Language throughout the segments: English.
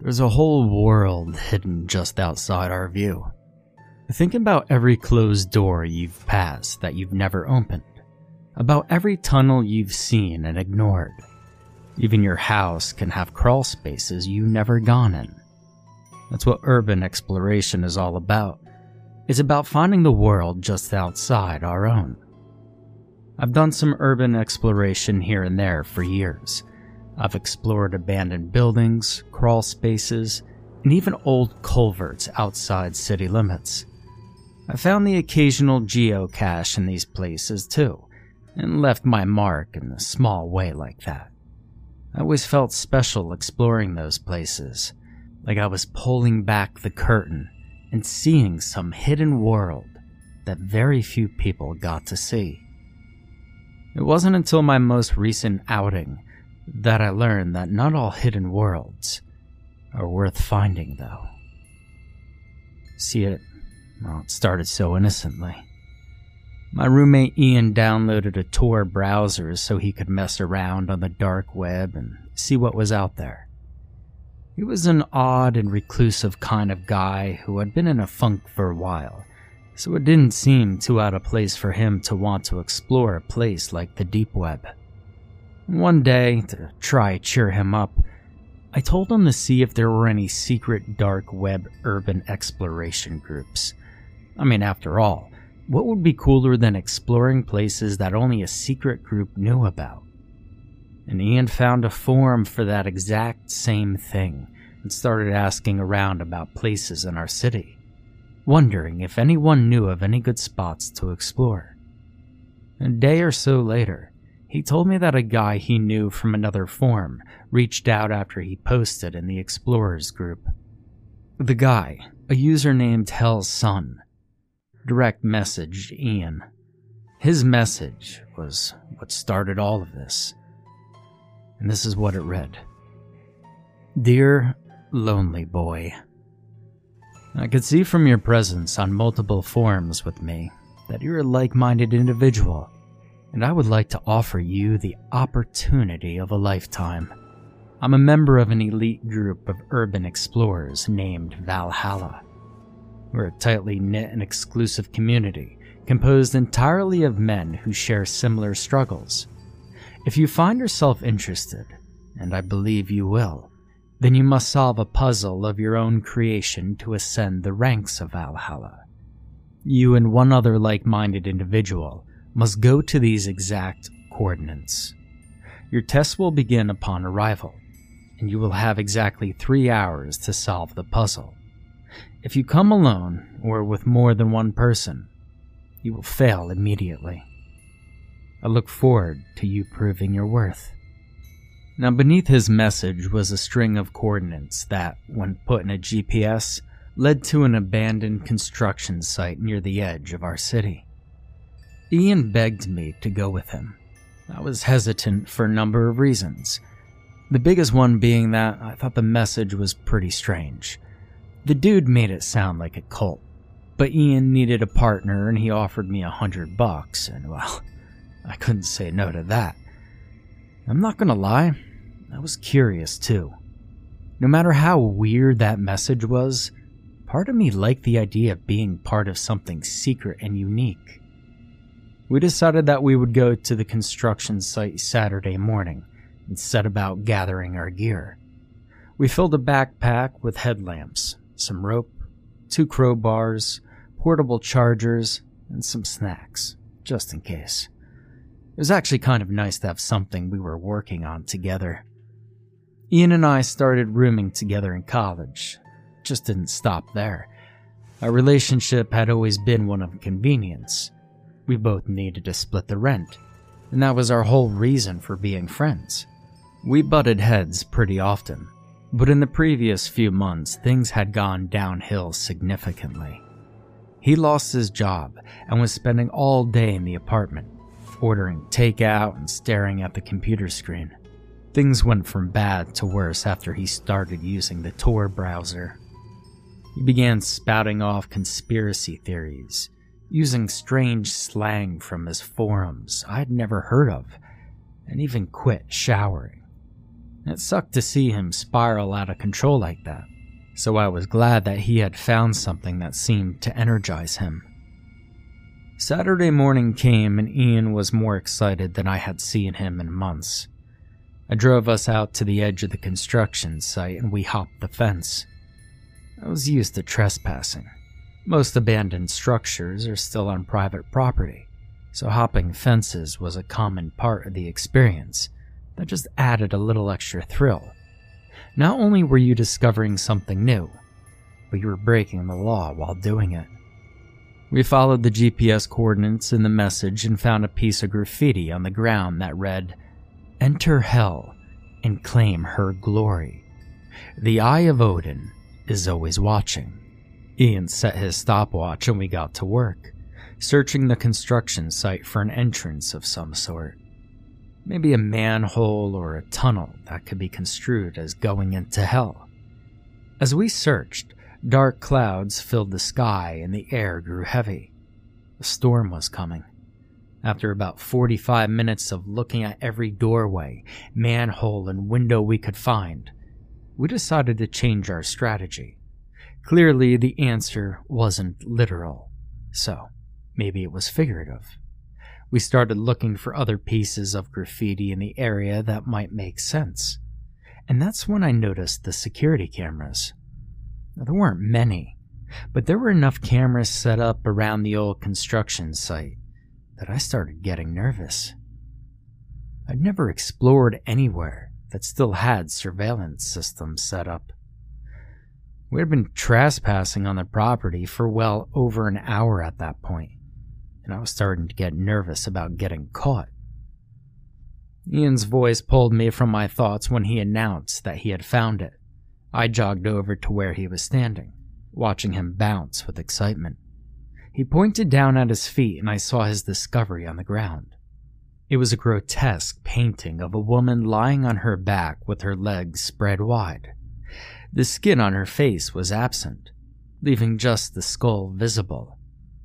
There's a whole world hidden just outside our view. Think about every closed door you've passed that you've never opened, about every tunnel you've seen and ignored. Even your house can have crawl spaces you've never gone in. That's what urban exploration is all about. It's about finding the world just outside our own. I've done some urban exploration here and there for years. I've explored abandoned buildings, crawl spaces, and even old culverts outside city limits. I found the occasional geocache in these places too, and left my mark in a small way like that. I always felt special exploring those places, like I was pulling back the curtain and seeing some hidden world that very few people got to see. It wasn't until my most recent outing that I learned that not all hidden worlds are worth finding, though. See it, well, it started so innocently. My roommate Ian downloaded a Tor browser so he could mess around on the dark web and see what was out there. He was an odd and reclusive kind of guy who had been in a funk for a while so it didn't seem too out of place for him to want to explore a place like the deep web. One day, to try cheer him up, I told him to see if there were any secret dark web urban exploration groups. I mean, after all, what would be cooler than exploring places that only a secret group knew about? And Ian found a forum for that exact same thing and started asking around about places in our city wondering if anyone knew of any good spots to explore. A day or so later, he told me that a guy he knew from another forum reached out after he posted in the Explorers group. The guy, a user named Hell's Son, direct messaged Ian. His message was what started all of this. And this is what it read Dear Lonely Boy, I could see from your presence on multiple forums with me that you're a like minded individual, and I would like to offer you the opportunity of a lifetime. I'm a member of an elite group of urban explorers named Valhalla. We're a tightly knit and exclusive community composed entirely of men who share similar struggles. If you find yourself interested, and I believe you will, then you must solve a puzzle of your own creation to ascend the ranks of Valhalla. You and one other like minded individual must go to these exact coordinates. Your test will begin upon arrival, and you will have exactly three hours to solve the puzzle. If you come alone or with more than one person, you will fail immediately. I look forward to you proving your worth. Now, beneath his message was a string of coordinates that, when put in a GPS, led to an abandoned construction site near the edge of our city. Ian begged me to go with him. I was hesitant for a number of reasons. The biggest one being that I thought the message was pretty strange. The dude made it sound like a cult, but Ian needed a partner and he offered me a hundred bucks, and well, I couldn't say no to that. I'm not gonna lie, I was curious too. No matter how weird that message was, part of me liked the idea of being part of something secret and unique. We decided that we would go to the construction site Saturday morning and set about gathering our gear. We filled a backpack with headlamps, some rope, two crowbars, portable chargers, and some snacks, just in case. It was actually kind of nice to have something we were working on together. Ian and I started rooming together in college. Just didn't stop there. Our relationship had always been one of convenience. We both needed to split the rent, and that was our whole reason for being friends. We butted heads pretty often, but in the previous few months, things had gone downhill significantly. He lost his job and was spending all day in the apartment, ordering takeout and staring at the computer screen. Things went from bad to worse after he started using the Tor browser. He began spouting off conspiracy theories, using strange slang from his forums I'd never heard of, and even quit showering. It sucked to see him spiral out of control like that, so I was glad that he had found something that seemed to energize him. Saturday morning came and Ian was more excited than I had seen him in months. I drove us out to the edge of the construction site and we hopped the fence. I was used to trespassing. Most abandoned structures are still on private property, so hopping fences was a common part of the experience that just added a little extra thrill. Not only were you discovering something new, but you were breaking the law while doing it. We followed the GPS coordinates in the message and found a piece of graffiti on the ground that read, Enter Hel and claim her glory. The Eye of Odin is always watching. Ian set his stopwatch and we got to work, searching the construction site for an entrance of some sort. Maybe a manhole or a tunnel that could be construed as going into hell. As we searched, dark clouds filled the sky and the air grew heavy. A storm was coming. After about 45 minutes of looking at every doorway, manhole, and window we could find, we decided to change our strategy. Clearly, the answer wasn't literal, so maybe it was figurative we started looking for other pieces of graffiti in the area that might make sense. And that's when I noticed the security cameras. Now, there weren't many, but there were enough cameras set up around the old construction site that I started getting nervous. I'd never explored anywhere that still had surveillance systems set up. We had been trespassing on the property for well over an hour at that point and I was starting to get nervous about getting caught. Ian's voice pulled me from my thoughts when he announced that he had found it. I jogged over to where he was standing, watching him bounce with excitement. He pointed down at his feet, and I saw his discovery on the ground. It was a grotesque painting of a woman lying on her back with her legs spread wide. The skin on her face was absent, leaving just the skull visible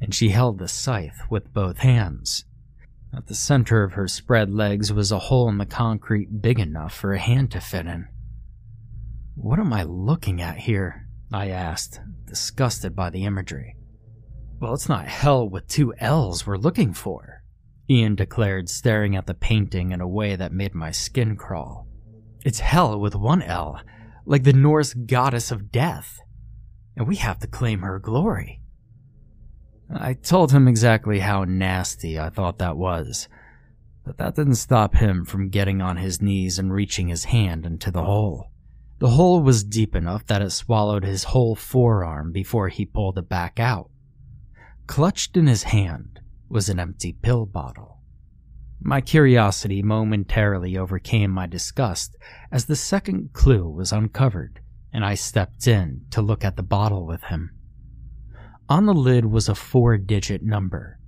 and she held the scythe with both hands. At the center of her spread legs was a hole in the concrete big enough for a hand to fit in. What am I looking at here? I asked, disgusted by the imagery. Well, it's not hell with two L's we're looking for, Ian declared, staring at the painting in a way that made my skin crawl. It's hell with one L, like the Norse goddess of death, and we have to claim her glory. I told him exactly how nasty I thought that was, but that didn't stop him from getting on his knees and reaching his hand into the hole. The hole was deep enough that it swallowed his whole forearm before he pulled it back out. Clutched in his hand was an empty pill bottle. My curiosity momentarily overcame my disgust as the second clue was uncovered, and I stepped in to look at the bottle with him. On the lid was a four digit number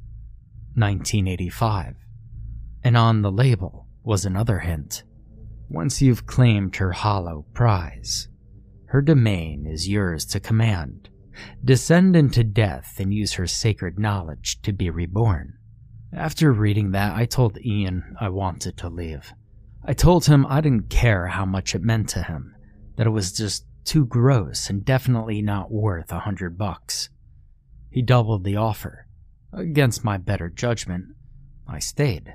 1985. And on the label was another hint. Once you've claimed her hollow prize, her domain is yours to command. Descend into death and use her sacred knowledge to be reborn. After reading that, I told Ian I wanted to leave. I told him I didn't care how much it meant to him, that it was just too gross and definitely not worth a hundred bucks. He doubled the offer. Against my better judgment, I stayed.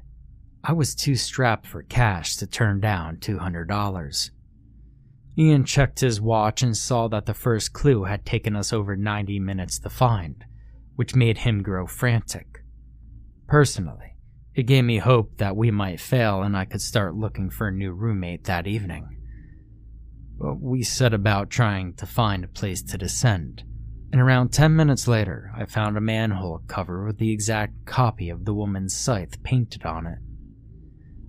I was too strapped for cash to turn down $200. Ian checked his watch and saw that the first clue had taken us over 90 minutes to find, which made him grow frantic. Personally, it gave me hope that we might fail and I could start looking for a new roommate that evening. But we set about trying to find a place to descend and around 10 minutes later, I found a manhole cover with the exact copy of the woman's scythe painted on it.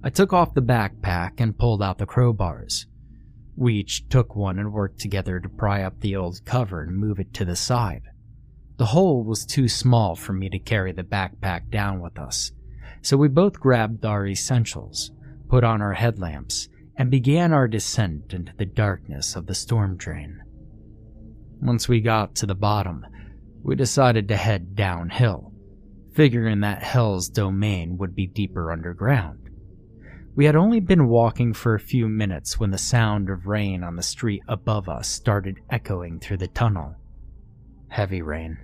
I took off the backpack and pulled out the crowbars. We each took one and worked together to pry up the old cover and move it to the side. The hole was too small for me to carry the backpack down with us, so we both grabbed our essentials, put on our headlamps, and began our descent into the darkness of the storm drain. Once we got to the bottom, we decided to head downhill, figuring that Hel's domain would be deeper underground. We had only been walking for a few minutes when the sound of rain on the street above us started echoing through the tunnel. Heavy rain.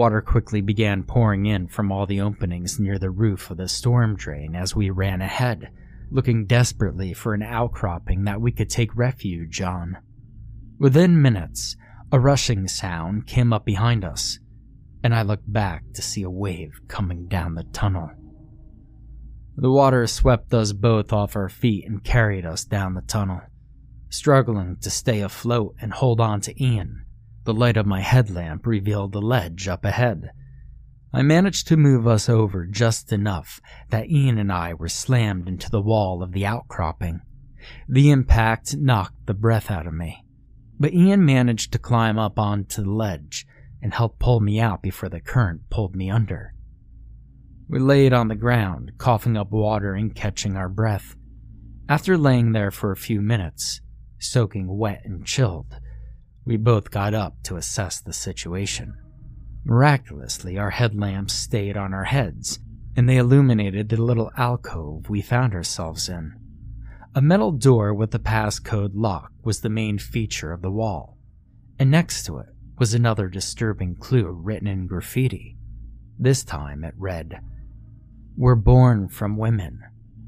Water quickly began pouring in from all the openings near the roof of the storm drain as we ran ahead, looking desperately for an outcropping that we could take refuge on. Within minutes, a rushing sound came up behind us, and I looked back to see a wave coming down the tunnel. The water swept us both off our feet and carried us down the tunnel. Struggling to stay afloat and hold on to Ian, the light of my headlamp revealed the ledge up ahead. I managed to move us over just enough that Ian and I were slammed into the wall of the outcropping. The impact knocked the breath out of me, but Ian managed to climb up onto the ledge and help pull me out before the current pulled me under. We laid on the ground, coughing up water and catching our breath. After laying there for a few minutes, soaking wet and chilled, we both got up to assess the situation. Miraculously, our headlamps stayed on our heads, and they illuminated the little alcove we found ourselves in. A metal door with a passcode lock was the main feature of the wall, and next to it was another disturbing clue written in graffiti. This time it read, we're born from women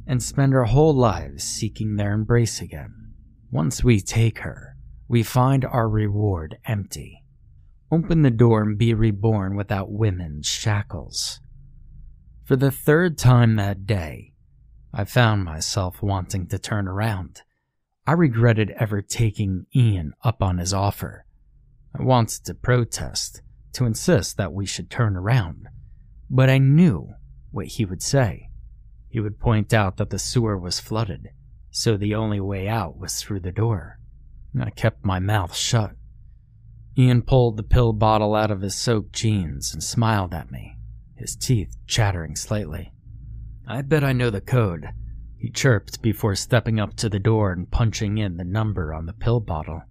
and spend our whole lives seeking their embrace again. Once we take her, we find our reward empty. Open the door and be reborn without women's shackles. For the third time that day, I found myself wanting to turn around. I regretted ever taking Ian up on his offer. I wanted to protest, to insist that we should turn around, but I knew what he would say. He would point out that the sewer was flooded, so the only way out was through the door. I kept my mouth shut. Ian pulled the pill bottle out of his soaked jeans and smiled at me, his teeth chattering slightly. I bet I know the code, he chirped before stepping up to the door and punching in the number on the pill bottle.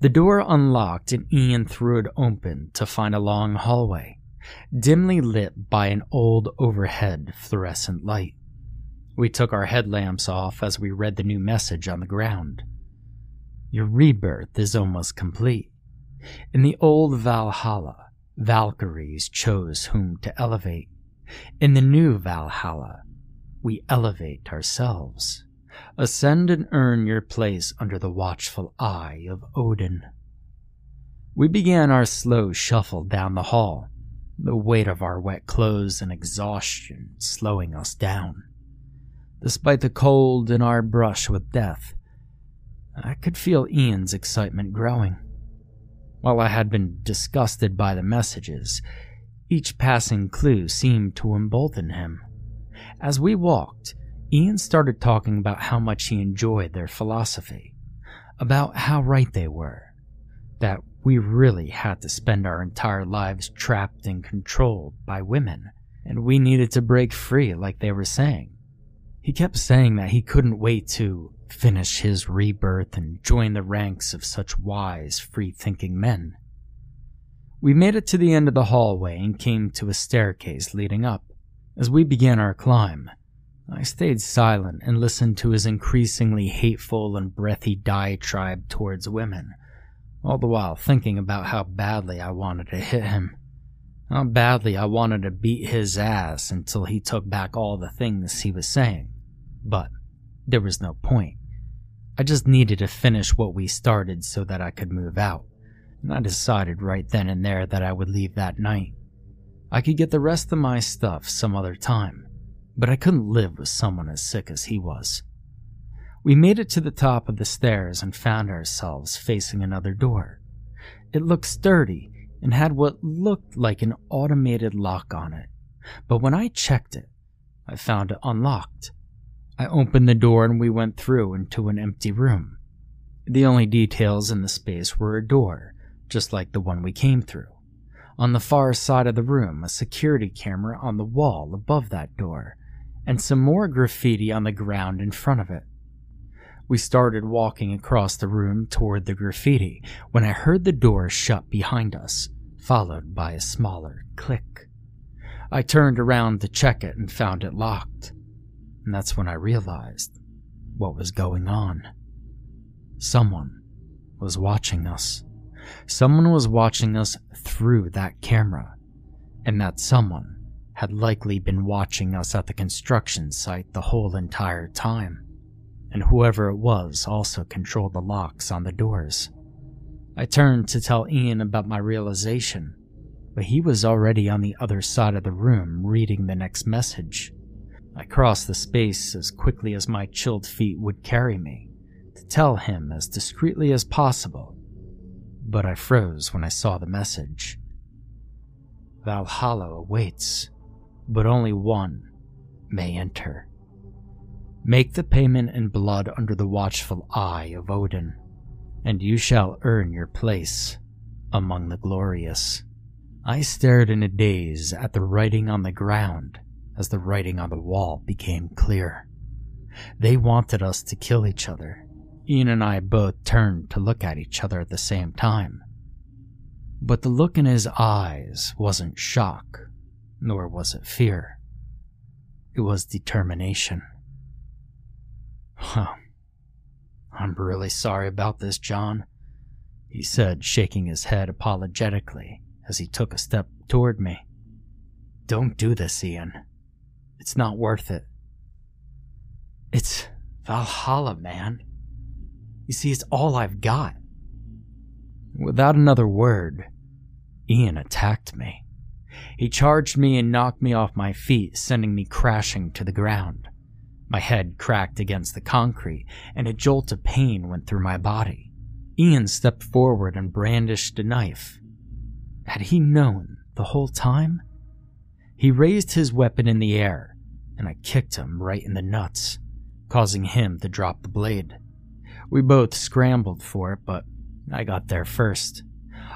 The door unlocked and Ian threw it open to find a long hallway dimly lit by an old overhead fluorescent light. We took our headlamps off as we read the new message on the ground. Your rebirth is almost complete. In the old Valhalla, Valkyries chose whom to elevate. In the new Valhalla, we elevate ourselves. Ascend and earn your place under the watchful eye of Odin. We began our slow shuffle down the hall, the weight of our wet clothes and exhaustion slowing us down. Despite the cold and our brush with death, I could feel Ian's excitement growing. While I had been disgusted by the messages, each passing clue seemed to embolden him. As we walked, Ian started talking about how much he enjoyed their philosophy, about how right they were, that we really had to spend our entire lives trapped and controlled by women, and we needed to break free, like they were saying. He kept saying that he couldn't wait to finish his rebirth and join the ranks of such wise, free thinking men. We made it to the end of the hallway and came to a staircase leading up. As we began our climb, I stayed silent and listened to his increasingly hateful and breathy diatribe towards women all the while thinking about how badly I wanted to hit him. How badly I wanted to beat his ass until he took back all the things he was saying. But there was no point. I just needed to finish what we started so that I could move out, and I decided right then and there that I would leave that night. I could get the rest of my stuff some other time, but I couldn't live with someone as sick as he was. We made it to the top of the stairs and found ourselves facing another door. It looked sturdy and had what looked like an automated lock on it, but when I checked it, I found it unlocked. I opened the door and we went through into an empty room. The only details in the space were a door, just like the one we came through. On the far side of the room, a security camera on the wall above that door, and some more graffiti on the ground in front of it. We started walking across the room toward the graffiti when I heard the door shut behind us, followed by a smaller click. I turned around to check it and found it locked. And that's when I realized what was going on. Someone was watching us. Someone was watching us through that camera. And that someone had likely been watching us at the construction site the whole entire time. And whoever it was also controlled the locks on the doors. I turned to tell Ian about my realization, but he was already on the other side of the room reading the next message. I crossed the space as quickly as my chilled feet would carry me to tell him as discreetly as possible, but I froze when I saw the message. Valhalla awaits, but only one may enter. Make the payment in blood under the watchful eye of Odin and you shall earn your place among the glorious. I stared in a daze at the writing on the ground as the writing on the wall became clear. They wanted us to kill each other. Ian and I both turned to look at each other at the same time. But the look in his eyes wasn't shock, nor was it fear. It was determination. Huh. I'm really sorry about this, John, he said, shaking his head apologetically as he took a step toward me. Don't do this, Ian. It's not worth it. It's Valhalla, man. You see, it's all I've got. Without another word, Ian attacked me. He charged me and knocked me off my feet, sending me crashing to the ground. My head cracked against the concrete, and a jolt of pain went through my body. Ian stepped forward and brandished a knife. Had he known the whole time? He raised his weapon in the air, and I kicked him right in the nuts, causing him to drop the blade. We both scrambled for it, but I got there first.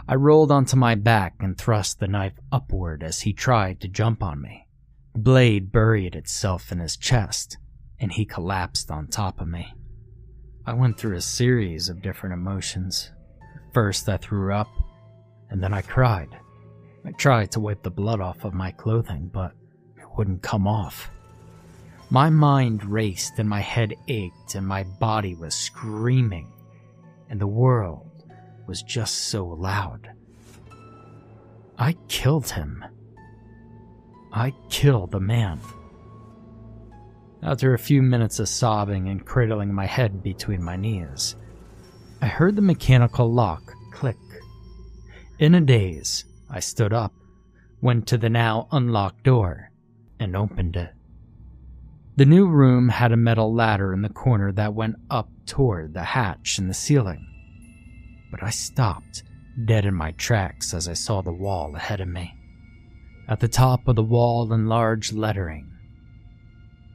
I rolled onto my back and thrust the knife upward as he tried to jump on me. The blade buried itself in his chest, and he collapsed on top of me. I went through a series of different emotions. First, I threw up, and then I cried. I tried to wipe the blood off of my clothing, but it wouldn't come off. My mind raced and my head ached and my body was screaming, and the world was just so loud. I killed him. I killed a man. After a few minutes of sobbing and cradling my head between my knees, I heard the mechanical lock click. In a daze, I stood up, went to the now unlocked door, and opened it. The new room had a metal ladder in the corner that went up toward the hatch in the ceiling. But I stopped, dead in my tracks, as I saw the wall ahead of me. At the top of the wall, in large lettering,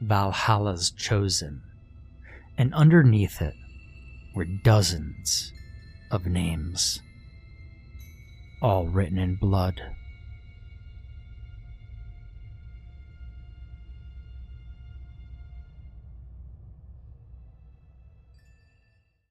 Valhalla's chosen, and underneath it were dozens of names, all written in blood.